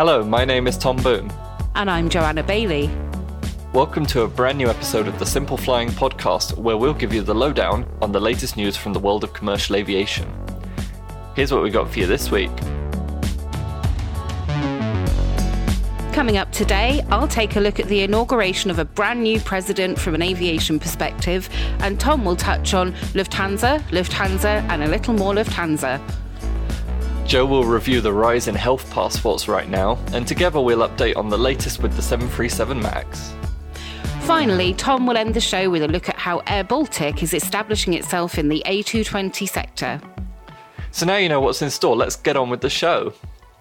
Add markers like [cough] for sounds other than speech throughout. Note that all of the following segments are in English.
Hello, my name is Tom Boone. And I'm Joanna Bailey. Welcome to a brand new episode of the Simple Flying podcast, where we'll give you the lowdown on the latest news from the world of commercial aviation. Here's what we got for you this week. Coming up today, I'll take a look at the inauguration of a brand new president from an aviation perspective, and Tom will touch on Lufthansa, Lufthansa, and a little more Lufthansa. Joe will review the rise in health passports right now, and together we'll update on the latest with the 737 MAX. Finally, Tom will end the show with a look at how Air Baltic is establishing itself in the A220 sector. So now you know what's in store, let's get on with the show.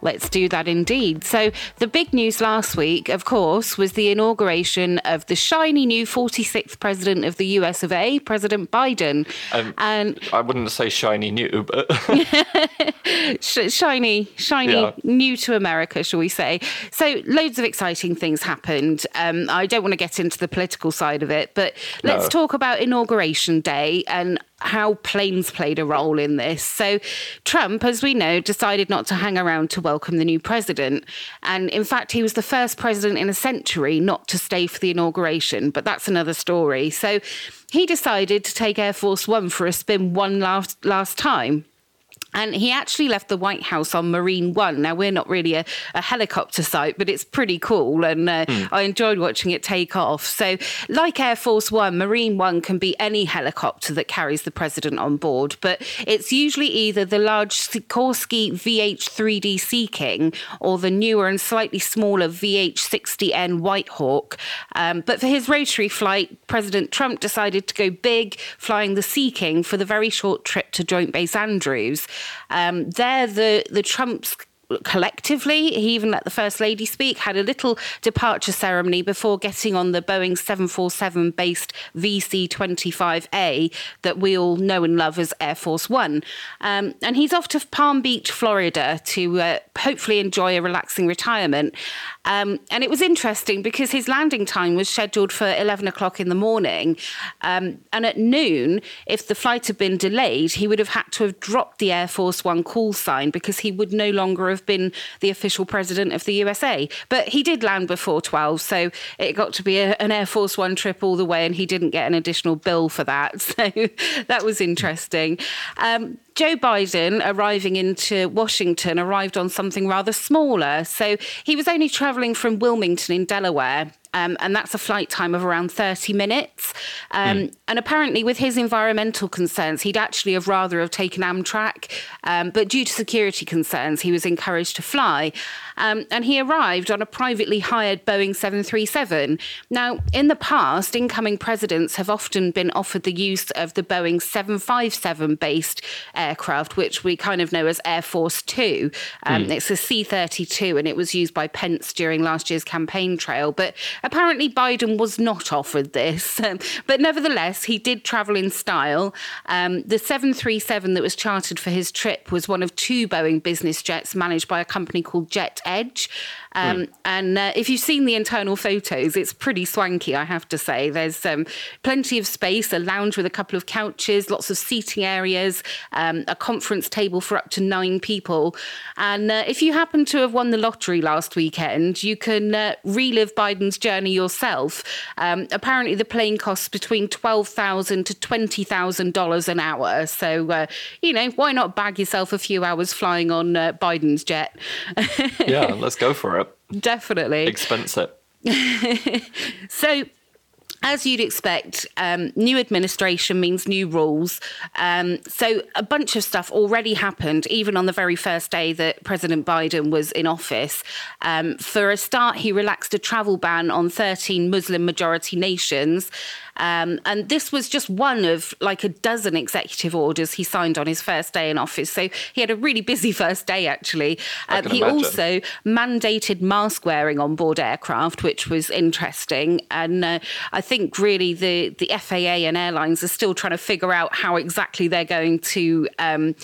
Let's do that indeed. So, the big news last week, of course, was the inauguration of the shiny new 46th president of the US of A, President Biden. Um, and I wouldn't say shiny new, but [laughs] [laughs] shiny, shiny, yeah. new to America, shall we say? So, loads of exciting things happened. Um, I don't want to get into the political side of it, but let's no. talk about inauguration day and how planes played a role in this. So, Trump, as we know, decided not to hang around to welcome the new president. And in fact, he was the first president in a century not to stay for the inauguration, but that's another story. So, he decided to take Air Force One for a spin one last, last time. And he actually left the White House on Marine One. Now, we're not really a, a helicopter site, but it's pretty cool. And uh, mm. I enjoyed watching it take off. So, like Air Force One, Marine One can be any helicopter that carries the president on board. But it's usually either the large Sikorsky VH-3D Sea King or the newer and slightly smaller VH-60N White Hawk. Um, but for his rotary flight, President Trump decided to go big, flying the Sea King for the very short trip to Joint Base Andrews. Um, there, the the Trumps collectively. He even let the First Lady speak, had a little departure ceremony before getting on the Boeing 747 based VC 25A that we all know and love as Air Force One. Um, and he's off to Palm Beach, Florida to uh, hopefully enjoy a relaxing retirement. Um, and it was interesting because his landing time was scheduled for 11 o'clock in the morning. Um, and at noon, if the flight had been delayed, he would have had to have dropped the Air Force One call sign because he would no longer have been the official president of the USA. But he did land before 12, so it got to be a, an Air Force One trip all the way, and he didn't get an additional bill for that. [laughs] So that was interesting. Um, Joe Biden arriving into Washington arrived on something rather smaller. So he was only traveling from Wilmington in Delaware um, and that's a flight time of around 30 minutes. Um, mm. And apparently, with his environmental concerns, he'd actually have rather have taken Amtrak, um, but due to security concerns, he was encouraged to fly. Um, and he arrived on a privately hired Boeing 737. Now, in the past, incoming presidents have often been offered the use of the Boeing 757 based aircraft, which we kind of know as Air Force Two. Mm. It's a C 32, and it was used by Pence during last year's campaign trail. But Apparently, Biden was not offered this, [laughs] um, but nevertheless, he did travel in style. Um, the 737 that was chartered for his trip was one of two Boeing business jets managed by a company called Jet Edge. Um, mm. And uh, if you've seen the internal photos, it's pretty swanky, I have to say. There's um, plenty of space, a lounge with a couple of couches, lots of seating areas, um, a conference table for up to nine people. And uh, if you happen to have won the lottery last weekend, you can uh, relive Biden's journey yourself. Um, apparently, the plane costs between 12,000 to $20,000 an hour. So, uh, you know, why not bag yourself a few hours flying on uh, Biden's jet? [laughs] yeah, let's go for it. Definitely. Expensive. [laughs] so, as you'd expect, um, new administration means new rules. Um, so, a bunch of stuff already happened, even on the very first day that President Biden was in office. Um, for a start, he relaxed a travel ban on 13 Muslim majority nations. Um, and this was just one of like a dozen executive orders he signed on his first day in office. So he had a really busy [laughs] first day, actually. Um, he imagine. also mandated mask wearing on board aircraft, which was interesting. And uh, I think really the, the FAA and airlines are still trying to figure out how exactly they're going to. Um,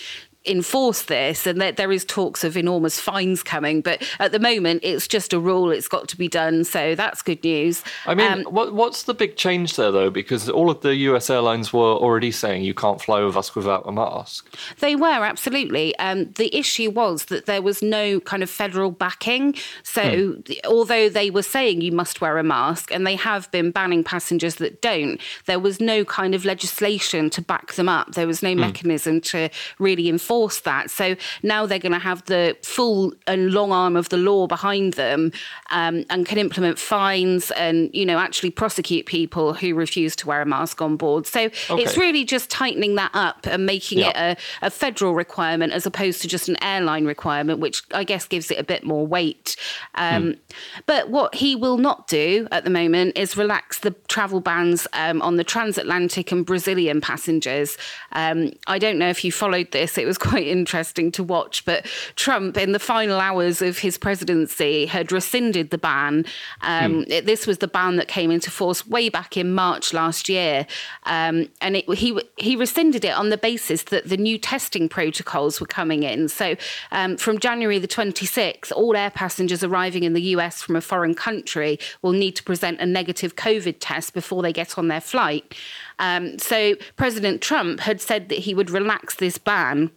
enforce this and that there is talks of enormous fines coming but at the moment it's just a rule. It's got to be done. So that's good news. I mean um, what, what's the big change there though? Because all of the us airlines were already saying you can't fly with us without a mask. They were absolutely. Um, the issue was that there was no kind of federal backing. So hmm. although they were saying you must wear a mask and they have been banning passengers that don't there was no kind of legislation to back them up. There was no hmm. mechanism to really enforce enforce that. So now they're going to have the full and long arm of the law behind them um, and can implement fines and, you know, actually prosecute people who refuse to wear a mask on board. So okay. it's really just tightening that up and making yeah. it a, a, federal requirement as opposed to just an airline requirement, which I guess gives it a bit more weight. Um, hmm. But what he will not do at the moment is relax the travel bans um, on the transatlantic and Brazilian passengers. Um, I don't know if you followed this. It was quite interesting to watch. But Trump, in the final hours of his presidency, had rescinded the ban. Um, mm. it, this was the ban that came into force way back in March last year, um, and it, he he rescinded it on the basis that the new testing protocols were coming in. So um, from January the 26th, all air passengers arriving in the US from a foreign country will need to present a negative COVID test before they get on their flight. Um, so President Trump had said that he would relax this ban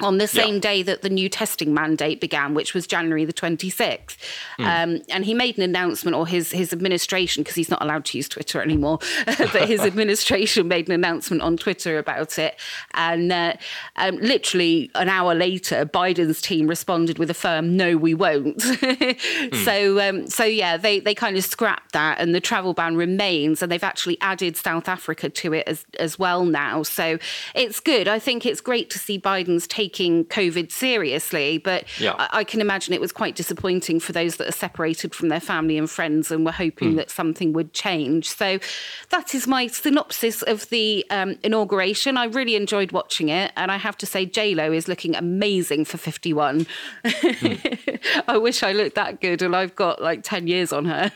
on the same yeah. day that the new testing mandate began, which was January the 26th. Mm. Um, and he made an announcement, or his, his administration, because he's not allowed to use Twitter anymore, [laughs] but his [laughs] administration made an announcement on Twitter about it. And uh, um, literally an hour later, Biden's team responded with a firm, no, we won't. [laughs] mm. So, um, so yeah, they, they kind of scrapped that, and the travel ban remains. And they've actually added South Africa to it as, as well now. So it's good. I think it's great to see Biden's take taking COVID seriously, but yeah. I, I, can imagine it was quite disappointing for those that are separated from their family and friends and were hoping mm. that something would change. So that is my synopsis of the um, inauguration. I really enjoyed watching it, and I have to say, J Lo is looking amazing for 51. Mm. [laughs] I wish I looked that good, and I've got like 10 years on her.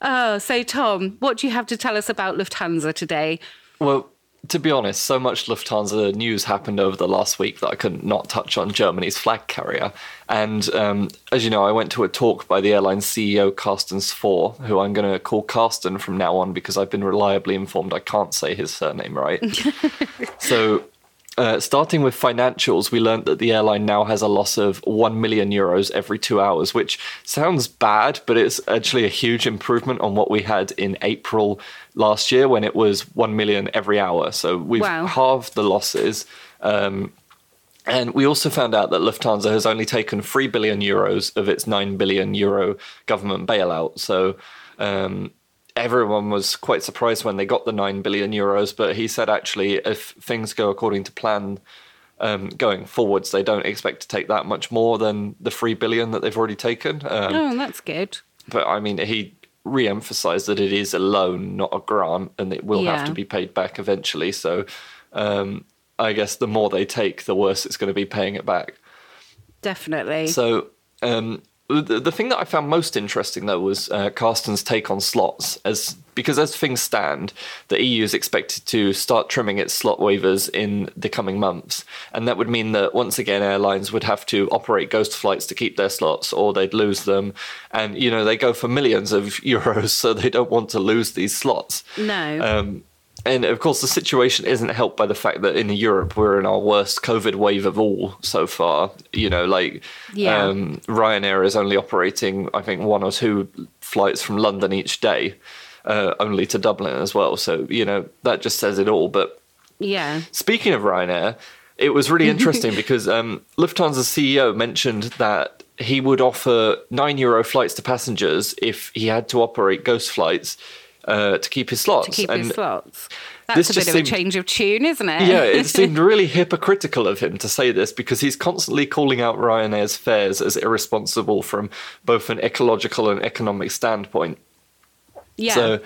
oh, [laughs] [laughs] so Tom, what do you have to tell us about Lufthansa today? Well, to be honest, so much Lufthansa news happened over the last week that I could not touch on Germany's flag carrier. And um, as you know, I went to a talk by the airline CEO Carsten Spohr, who I'm going to call Carsten from now on because I've been reliably informed I can't say his surname right. [laughs] so uh, starting with financials, we learned that the airline now has a loss of 1 million euros every two hours, which sounds bad, but it's actually a huge improvement on what we had in April last year when it was 1 million every hour. So we've wow. halved the losses. Um, and we also found out that Lufthansa has only taken 3 billion euros of its 9 billion euro government bailout. So um, everyone was quite surprised when they got the 9 billion euros, but he said actually, if things go according to plan um, going forwards, they don't expect to take that much more than the 3 billion that they've already taken. Um, oh, that's good. But I mean, he re emphasized that it is a loan, not a grant, and it will yeah. have to be paid back eventually. So um, I guess the more they take, the worse it's going to be paying it back. Definitely. So um, the, the thing that I found most interesting though was uh, Carsten's take on slots, as because as things stand, the EU is expected to start trimming its slot waivers in the coming months, and that would mean that once again airlines would have to operate ghost flights to keep their slots, or they'd lose them, and you know they go for millions of [laughs] euros, so they don't want to lose these slots. No. Um, and of course, the situation isn't helped by the fact that in Europe we're in our worst COVID wave of all so far. You know, like yeah. um, Ryanair is only operating, I think, one or two flights from London each day, uh, only to Dublin as well. So you know that just says it all. But yeah, speaking of Ryanair, it was really [laughs] interesting because um, Lufthansa's CEO mentioned that he would offer nine euro flights to passengers if he had to operate ghost flights uh, to keep his slots. To keep and his slots. That's a bit of seemed, a change of tune, isn't it? yeah, it [laughs] seemed really hypocritical of him to say this because he's constantly calling out Ryanair's fares as irresponsible from both an ecological and economic standpoint. Yeah. So,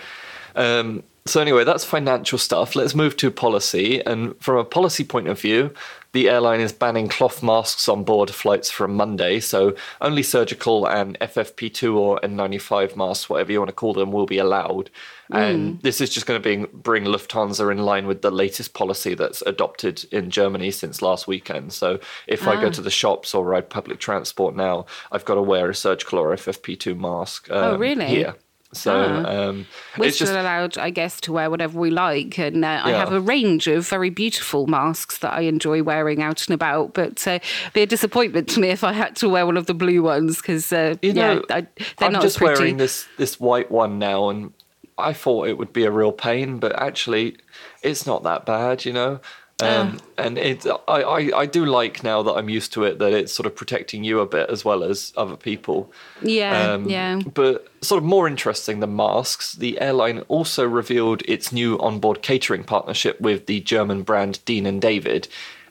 um, So, anyway, that's financial stuff. Let's move to policy. And from a policy point of view, the airline is banning cloth masks on board flights from Monday. So, only surgical and FFP2 or N95 masks, whatever you want to call them, will be allowed. And mm. this is just going to bring, bring Lufthansa in line with the latest policy that's adopted in Germany since last weekend. So, if ah. I go ah. to the shops or ride public transport now, I've got to wear a surgical or FFP2 mask. Oh, um, oh, really? Here. So ah. um, we're it's still just, allowed, I guess, to wear whatever we like, and uh, yeah. I have a range of very beautiful masks that I enjoy wearing out and about. But uh, be a disappointment to me if I had to wear one of the blue ones because uh, you know yeah, I, they're I'm not just pretty. wearing this this white one now, and I thought it would be a real pain, but actually, it's not that bad, you know. Um, oh. And it, I, I, I do like now that I'm used to it that it's sort of protecting you a bit as well as other people. Yeah, um, yeah. But sort of more interesting than masks, the airline also revealed its new onboard catering partnership with the German brand Dean and David.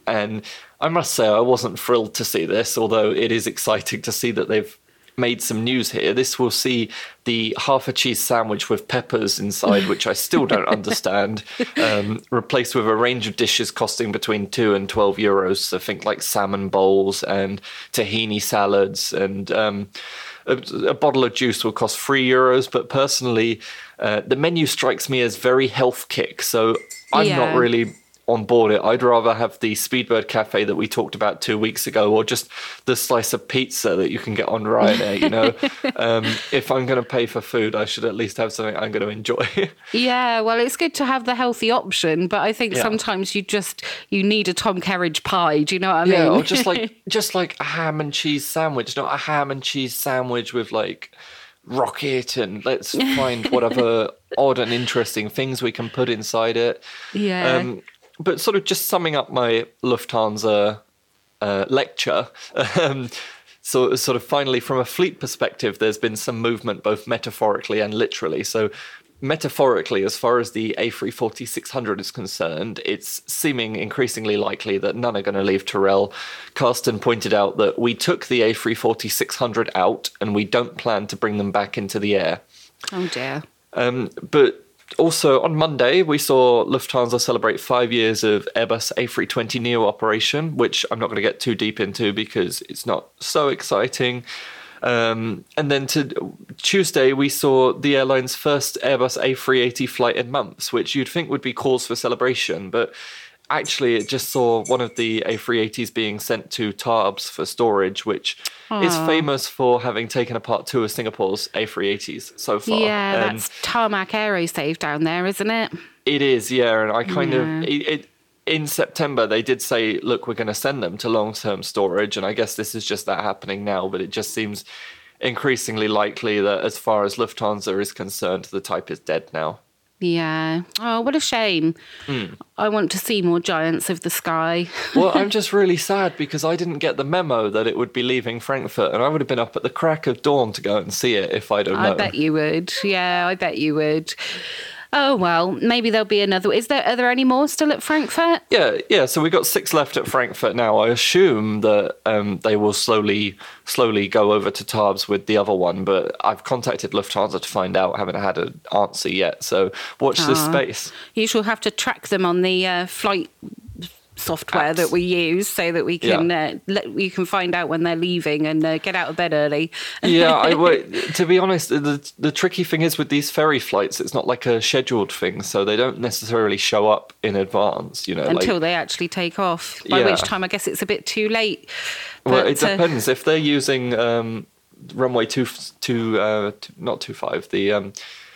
And I must say, I wasn't thrilled to see this, although it is [laughs] exciting to see that they've made some news here. This will see the half a cheese sandwich with peppers inside, which I still don't [laughs] understand, um, replaced with a range of dishes costing between two and twelve euros. So think like salmon bowls and tahini salads, and um, a, a, bottle of juice will cost three euros. But personally, uh, the menu strikes me as very health kick, so I'm yeah. not really on board it. I'd rather have the Speedbird Cafe that we talked about two weeks ago, or just the slice of pizza that you can get on Ryanair. You know, [laughs] um, if I'm going to pay for food, I should at least have something I'm going to enjoy. [laughs] yeah, well, it's good to have the healthy option, but I think yeah. sometimes you just you need a Tom Kerridge pie. Do you know what I mean? Yeah, or just like [laughs] just like a ham and cheese sandwich, not a ham and cheese sandwich with like rocket and let's find whatever odd and interesting things we can put inside it. Yeah. Um, but sort of just summing up my Lufthansa uh, lecture. [laughs] Um, so, sort of finally, from a fleet perspective, there's been some movement both metaphorically and literally. So, metaphorically, as far as the A340 600 is concerned, it's seeming increasingly likely that none are going to leave Teruel. Carsten pointed out that we took the A340 600 out and we don't plan to bring them back into the air. Oh, dear. Um, but also on Monday, we saw Lufthansa celebrate five years of Airbus A320 Neo operation, which I'm not going to get too deep into because it's not so exciting. Um, and then to Tuesday, we saw the airline's first Airbus A380 flight in months, which you'd think would be cause for celebration, but actually it just saw one of the A380s being sent to Tarbes for storage, which Aww. is famous for having taken apart two of Singapore's A380s so far. Yeah, and that's Tarmac Aerosave down there, isn't it? It is, yeah. And I kind yeah. of it, it in September they did say, look, we're going to send them to long-term storage, and I guess this is just that happening now. But it just seems increasingly likely that, as far as Lufthansa is concerned, the type is dead now. Yeah. Oh, what a shame. Mm. I want to see more Giants of the Sky. well, I'm [laughs] just really sad because I didn't get the memo that it would be leaving Frankfurt, and I would have been up at the crack of dawn to go and see it if I'd have known. I bet you would. Yeah, I bet you would. Oh well, maybe there'll be another. Is there? Are there any more still at Frankfurt? Yeah, yeah. So we've got six left at Frankfurt now. I assume that um, they will slowly, slowly go over to Tarbes with the other one. But I've contacted Lufthansa to find out. Haven't had an answer yet. So watch this ah. space. You shall have to track them on the uh, flight software Apps. that we use so that we can yeah. uh, let, we can find out when they're leaving and uh, get out of bed early. yeah, I, [laughs] to be honest, the the tricky thing is with these ferry flights, it's not like a scheduled thing, so they don't necessarily show up in advance. You know, until like, they actually take off. By yeah. which time, I guess it's a bit too late. But, well, it uh, depends if they're using um, runway two two, uh, two not two five the. Um,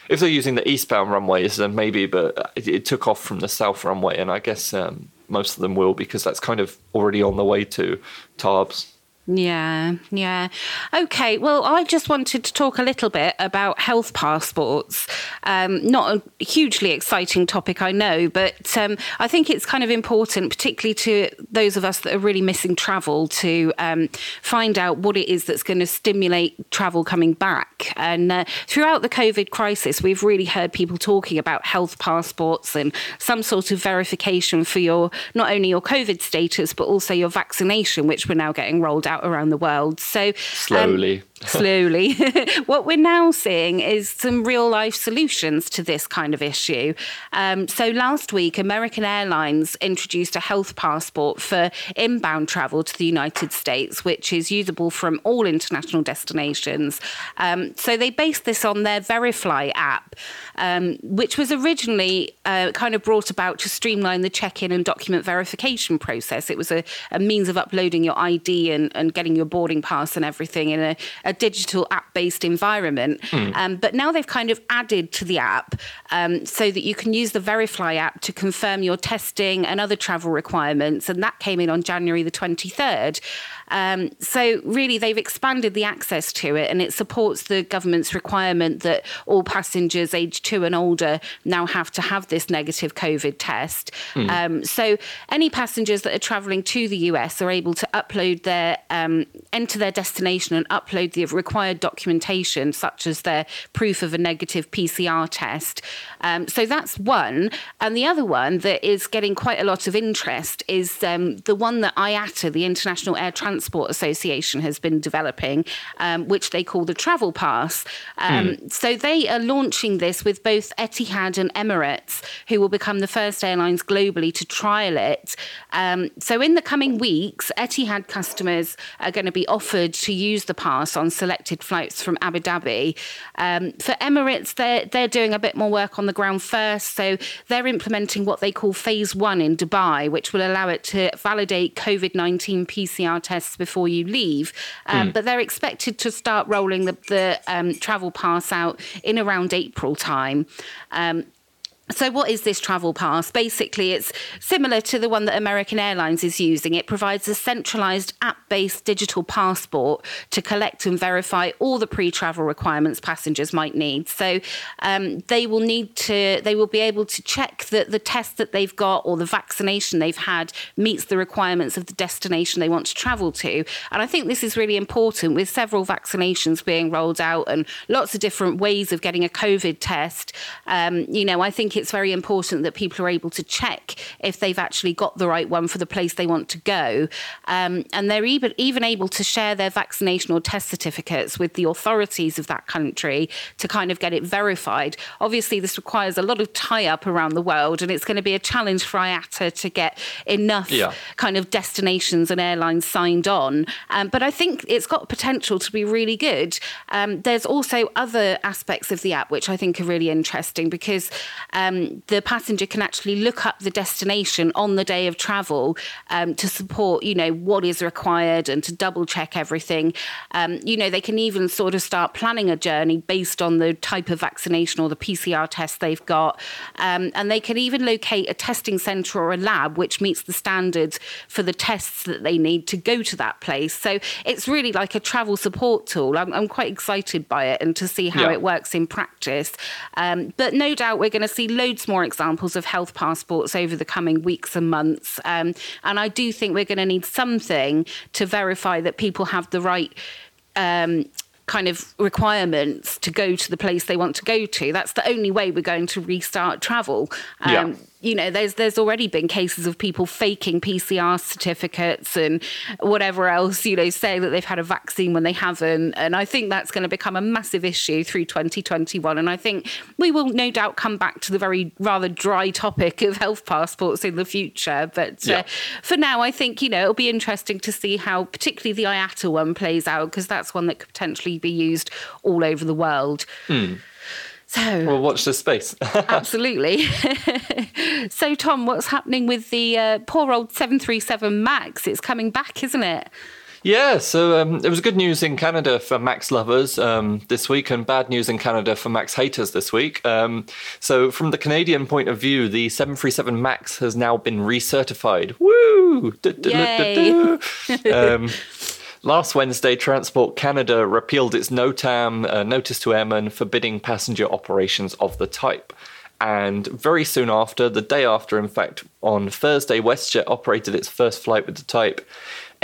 if they're using the eastbound runways, then maybe, but it, it, took off from the south runway, and I guess um, most of them will because that's kind of already on the way to Tarbes. Yeah, yeah. Okay, well, I just wanted to talk a little bit about health passports. Um, not a hugely exciting topic, I know, but um, I think it's kind of important, particularly to those of us that are really missing travel, to um, find out what it is that's going to stimulate travel coming back. And uh, throughout the COVID crisis, we've really heard people talking about health passports and some sort of verification for your not only your COVID status, but also your vaccination, which we're now getting rolled out out around the world. So slowly. Um, slowly. [laughs] what we're now seeing is some real life solutions to this kind of issue. Um, so last week, American Airlines introduced a health passport for inbound travel to the United States, which is usable from all international destinations. Um, so they based this on their Verifly app, um, which was originally uh, kind of brought about to streamline the check in and document verification process. It was a, a means of uploading your ID and, and getting your boarding pass and everything in a, a digital app based environment. Mm. Um, but now they've kind of added to the app um, so that you can use the Verifly app to confirm your testing and other travel requirements. And that came in on January the 23rd. Um, so, really, they've expanded the access to it and it supports the government's requirement that all passengers aged two and older now have to have this negative COVID test. Mm. Um, so, any passengers that are travelling to the US are able to upload their, um, enter their destination and upload the required documentation, such as their proof of a negative PCR test. Um, so, that's one. And the other one that is getting quite a lot of interest is um, the one that IATA, the International Air Transport Association has been developing, um, which they call the Travel Pass. Um, mm. So they are launching this with both Etihad and Emirates, who will become the first airlines globally to trial it. Um, so in the coming weeks, Etihad customers are going to be offered to use the pass on selected flights from Abu Dhabi. Um, for Emirates, they're they're doing a bit more work on the ground first, so they're implementing what they call Phase One in Dubai, which will allow it to validate COVID nineteen PCR tests before you leave. Um, mm. But they're expected to start rolling the, the um, travel pass out in around April time. So, what is this travel pass? Basically, it's similar to the one that American Airlines is using. It provides a centralized app based digital passport to collect and verify all the pre travel requirements passengers might need. So, um, they will need to, they will be able to check that the test that they've got or the vaccination they've had meets the requirements of the destination they want to travel to. And I think this is really important with several vaccinations being rolled out and lots of different ways of getting a COVID test. Um, you know, I think it's very important that people are able to check if they've actually got the right one for the place they want to go. Um, and they're even, even able to share their vaccination or test certificates with the authorities of that country to kind of get it verified. Obviously, this requires a lot of tie up around the world, and it's going to be a challenge for IATA to get enough yeah. kind of destinations and airlines signed on. Um, but I think it's got potential to be really good. Um, there's also other aspects of the app which I think are really interesting because um, the passenger can actually look up the destination on the day of travel um, to support, you know, what is required and to double check everything. Um, you know, they can even sort of start planning a journey based on the type of vaccination or the PCR test they've got. Um, and they can even locate a testing centre or a lab which meets the standards for the tests that they need to go to that place. So it's really like a travel support tool. I'm, I'm quite excited by it and to see how yeah. it works in practice. Um, but no doubt we're going to see loads more examples of health passports over the coming weeks and months. Um, and I do think we're going to need something to verify that people have the right. Um, kind of requirements to go to the place they want to go to. That's the only way we're going to restart travel. Um, yeah you know, there's there's already been cases of people faking PCR certificates and whatever else, you know, saying that they've had a vaccine when they haven't. And I think that's going to become a massive issue through 2021. And I think we will no doubt come back to the very rather dry topic of health passports in the future. But uh, yeah. uh, for now, I think, you know, it'll be interesting to see how particularly the IATA one plays out because that's one that could potentially be used all over the world. Mm. So we'll watch this space. [laughs] absolutely. [laughs] so, Tom, what's happening with the uh, poor old 737 Max? It's coming back, isn't it? Yeah, so um, it was good news in Canada for Max lovers um, this week, and bad news in Canada for Max haters this week. Um, so, from the Canadian point of view, the 737 Max has now been recertified. Woo! [laughs] Last Wednesday, Transport Canada repealed its NOTAM, uh, Notice to Airmen, forbidding passenger operations of the type. And very soon after, the day after, in fact, on Thursday, WestJet operated its first flight with the type.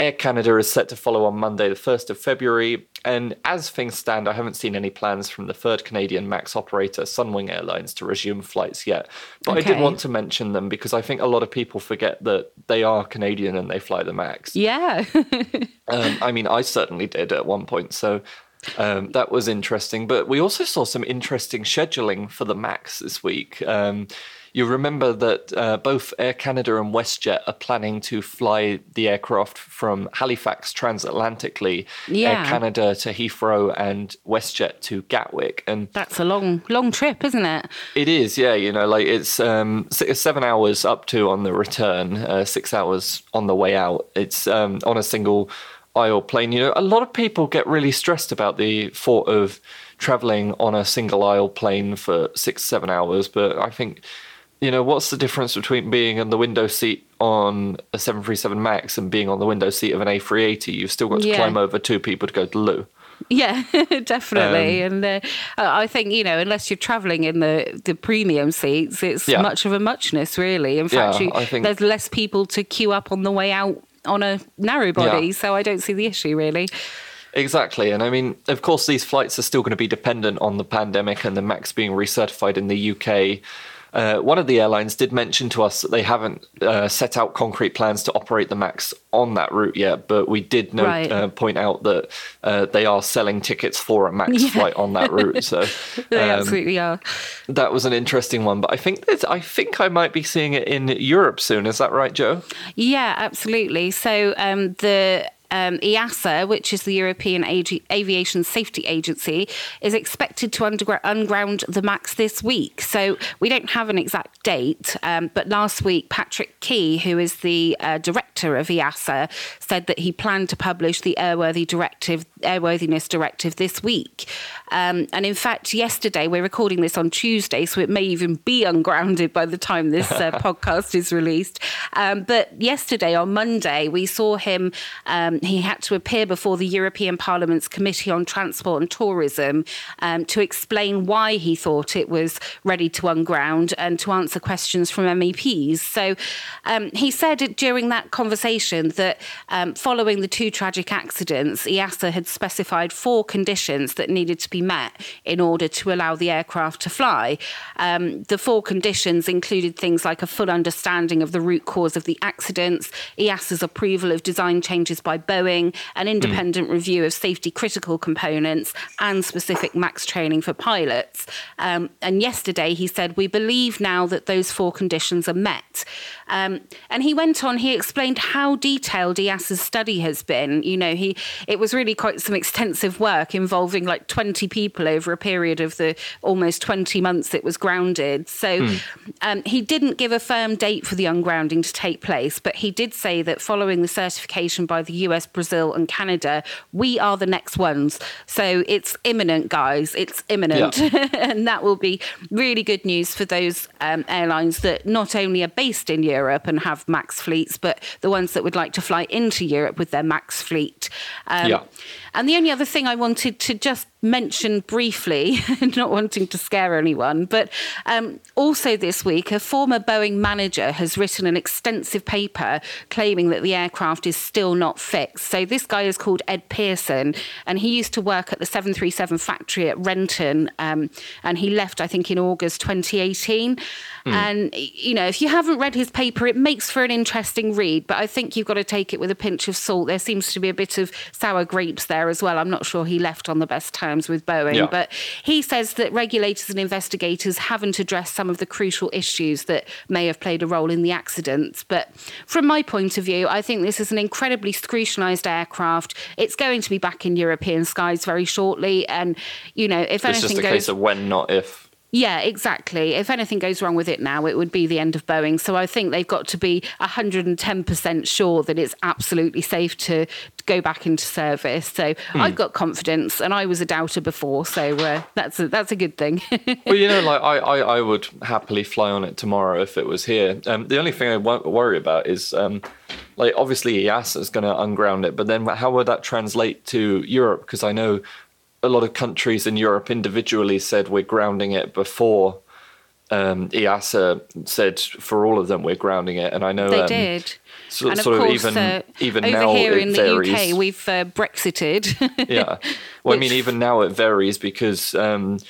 Air Canada is set to follow on Monday, the 1st of February, and as things stand, I haven't seen any plans from the third Canadian MAX operator, Sunwing Airlines, to resume flights yet. But okay. I did want to mention them because I think a lot of people forget that they are Canadian and they fly the MAX. Yeah. [laughs] um, I mean, I certainly did at one point. So Um, that was interesting. But we also saw some interesting scheduling for the MAX this week. Um, you remember that uh, both Air Canada and WestJet are planning to fly the aircraft from Halifax transatlantically, yeah. Air Canada to Heathrow and WestJet to Gatwick. And that's a long, long trip, isn't it? It is, yeah. You know, like it's um, seven hours up to on the return, uh, six hours on the way out. It's um, on a single aisle plane. You know, a lot of people get really stressed about the thought of traveling on a single aisle plane for six, seven hours, but I think you know, what's the difference between being in the window seat on a 737 MAX and being on the window seat of an A380? You've still got to yeah. climb over two people to go to the loo. Yeah, [laughs] definitely. Um, and uh, I think, you know, unless you're traveling in the, the premium seats, it's yeah. much of a muchness, really. In fact, yeah, you, think... there's less people to queue up on the way out on a narrow body. So I don't see the issue, really. Exactly. And I mean, of course, these flights are still going to be dependent on the pandemic and the MAX being recertified in the UK. Uh, one of the airlines did mention to us that they haven't uh, set out concrete plans to operate the MAX on that route yet, but we did note, right. uh, point out that uh, they are selling tickets for a MAX [laughs] yeah. flight on that route. So [laughs] they um, absolutely are. That was an interesting one, but I think that I think I might be seeing it in Europe soon. Is that right, Joe? Yeah, absolutely. So um, the um, EASA, which is the European Aviation Safety Agency, is expected to undergra- unground the MAX this week. So we don't have an exact date, um, but last week, Patrick Ky, who is the uh, director of EASA, said that he planned to publish the airworthy directive, airworthiness directive this week. Um, and in fact, yesterday, we're recording this on Tuesday, so it may even be ungrounded by the time this uh, [laughs] podcast is released. Um, but yesterday, on Monday, we saw him, um, he had to appear before the European Parliament's Committee on Transport and Tourism um, to explain why he thought it was ready to unground and to answer questions from MEPs. So um, he said during that conversation that um, following the two tragic accidents, EASA had specified four conditions that needed to be met in order to allow the aircraft to fly. Um, the four conditions included things like a full understanding of the root cause of the accidents, EASA's approval of design changes by Boeing, an independent mm. review of safety critical components, and specific MAX training for pilots. Um, and yesterday he said, We believe now that those four conditions are met. Um, and he went on, he explained how detailed EASA's study has been. You know, he it was really quite some extensive work involving like 20 people over a period of the almost 20 months it was grounded. So mm. um, he didn't give a firm date for the ungrounding to take place, but he did say that following the certification by the US, Brazil, and Canada, we are the next ones. So it's imminent, guys. It's imminent. Yeah. [laughs] and that will be really good news for those um, airlines that not only are based in Europe and have MAX fleets, but the ones that would like to fly into Europe with their MAX fleet. Um, yeah. And the only other thing I wanted to just mention briefly, [laughs] not wanting to scare anyone, but um, also this week, a former Boeing manager has written an extensive paper claiming that the aircraft is still not fixed. So this guy is called Ed Pearson, and he used to work at the 737 factory at Renton, um, and he left, I think, in August 2018. Mm. And, you know, if you haven't read his paper, it makes for an interesting read, but I think you've got to take it with a pinch of salt. There seems to be a bit of sour grapes there as well. I'm not sure he left on the best terms with Boeing, yeah. but he says that regulators and investigators haven't addressed some of the crucial issues that may have played a role in the accidents. But from my point of view, I think this is an incredibly scrutinised aircraft. It's going to be back in European skies very shortly. And, you know, if it's anything just a goes. case of when, not if. Yeah, exactly. If anything goes wrong with it now, it would be the end of Boeing. So I think they've got to be 110% sure that it's absolutely safe to go back into service. So mm. I've got confidence, and I was a doubter before, so uh, that's a, that's a good thing. [laughs] well, you know, like I, I, I, would happily fly on it tomorrow if it was here. Um, the only thing I won't worry about is. Um, like obviously EASA is going to unground it, but then how would that translate to Europe? Because I know a lot of countries in Europe individually said we're grounding it before um, EASA said for all of them we're grounding it, and I know they um, did. So, and of sort course, of even uh, even over now here in varies. the UK, we've uh, Brexited. [laughs] yeah, well, Which... I mean, even now it varies because um,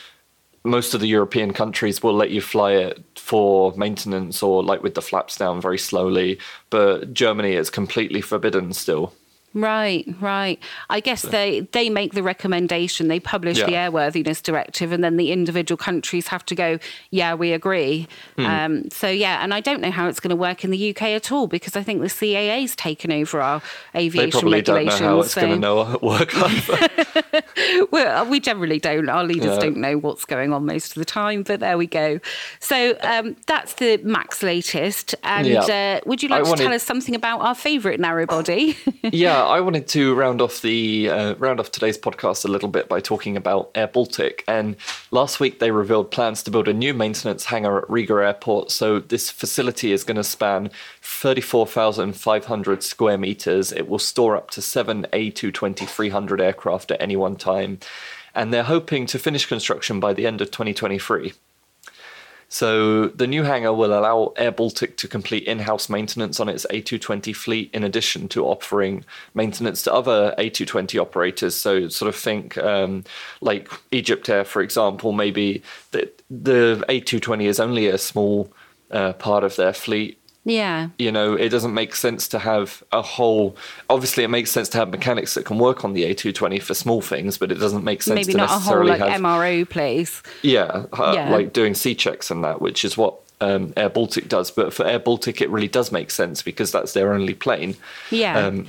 most of the European countries will let you fly it for maintenance or like with the flaps down very slowly, but Germany is completely forbidden still. Right, right. I guess so. they they make the recommendation, they publish yeah. the airworthiness directive, and then the individual countries have to go, yeah, we agree. Hmm. Um, so yeah, and I don't know how it's going to work in the UK at all because I think the CAA's taken over our aviation they probably regulations. Don't know how it's so. going to work. well, we generally don't. Our leaders yeah. don't know what's going on most of the time, but there we go. So um, that's the max latest. And yeah. uh, would you like I to wanted... tell us something about our favourite narrow body? yeah. I wanted to round off the uh, round off today's podcast a little bit by talking about Air Baltic. And last week they revealed plans to build a new maintenance hangar at Riga Airport. So this facility is going to span 34,500 square meters. It will store up to seven A220 300 aircraft at any one time, and they're hoping to finish construction by the end of 2023. So the new hangar will allow Air Baltic to complete in-house maintenance on its A220 fleet, in addition to offering maintenance to other A220 operators. So sort of think um, like Egyptair, for example. Maybe the, the A220 is only a small uh, part of their fleet, yeah. You know, it doesn't make sense to have a whole. Obviously, it makes sense to have mechanics that can work on the A220 for small things, but it doesn't make sense Maybe to not necessarily a whole like have, MRO place. Yeah, uh, yeah, like doing C checks and that, which is what um, Air Baltic does. But for Air Baltic, it really does make sense because that's their only plane. Yeah. Um,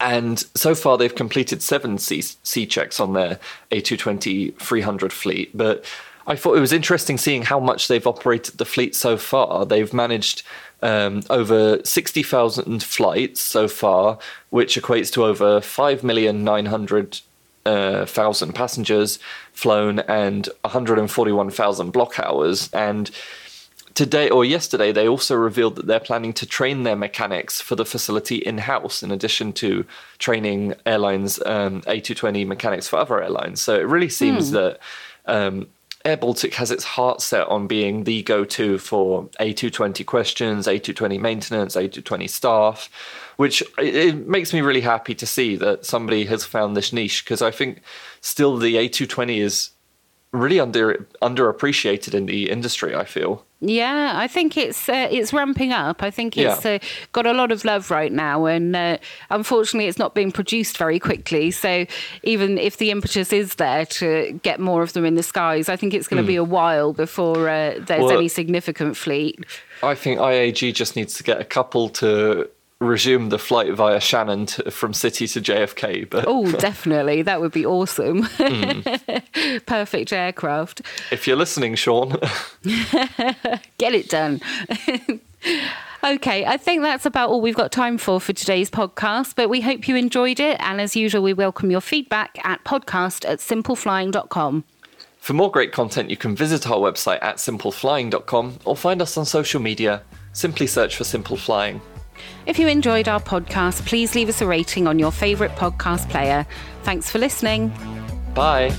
and so far, they've completed seven C, C checks on their A220 300 fleet, but I thought it was interesting seeing how much they've operated the fleet so far. They've managed um, over 60,000 flights so far, which equates to over 5,900,000 uh, passengers flown and 141,000 block hours. And today or yesterday, they also revealed that they're planning to train their mechanics for the facility in house, in addition to training airlines um, A220 mechanics for other airlines. So it really seems mm. that. Um, Air Baltic has its heart set on being the go to for A220 questions, A220 maintenance, A220 staff, which it makes me really happy to see that somebody has found this niche because I think still the A220 is really under underappreciated in the industry. I feel. Yeah, I think it's uh, it's ramping up. I think it's yeah. uh, got a lot of love right now, and uh, unfortunately, it's not being produced very quickly. So even if the impetus is there to get more of them in the skies, I think it's going to mm. be a while before uh, there's well, any significant fleet. I think IAG just needs to get a couple to resume the flight via Shannon to, from City to JFK. But oh, definitely, that would be awesome. Mm. [laughs] Perfect aircraft. If you're listening, Sean, [laughs] get it done. [laughs] Okay, I think that's about all we've got time for for today's podcast, but we hope you enjoyed it. And as usual, we welcome your feedback at podcast at simpleflying.com. For more great content, you can visit our website at simpleflying.com or find us on social media. Simply search for Simple Flying. If you enjoyed our podcast, please leave us a rating on your favourite podcast player. Thanks for listening. Bye.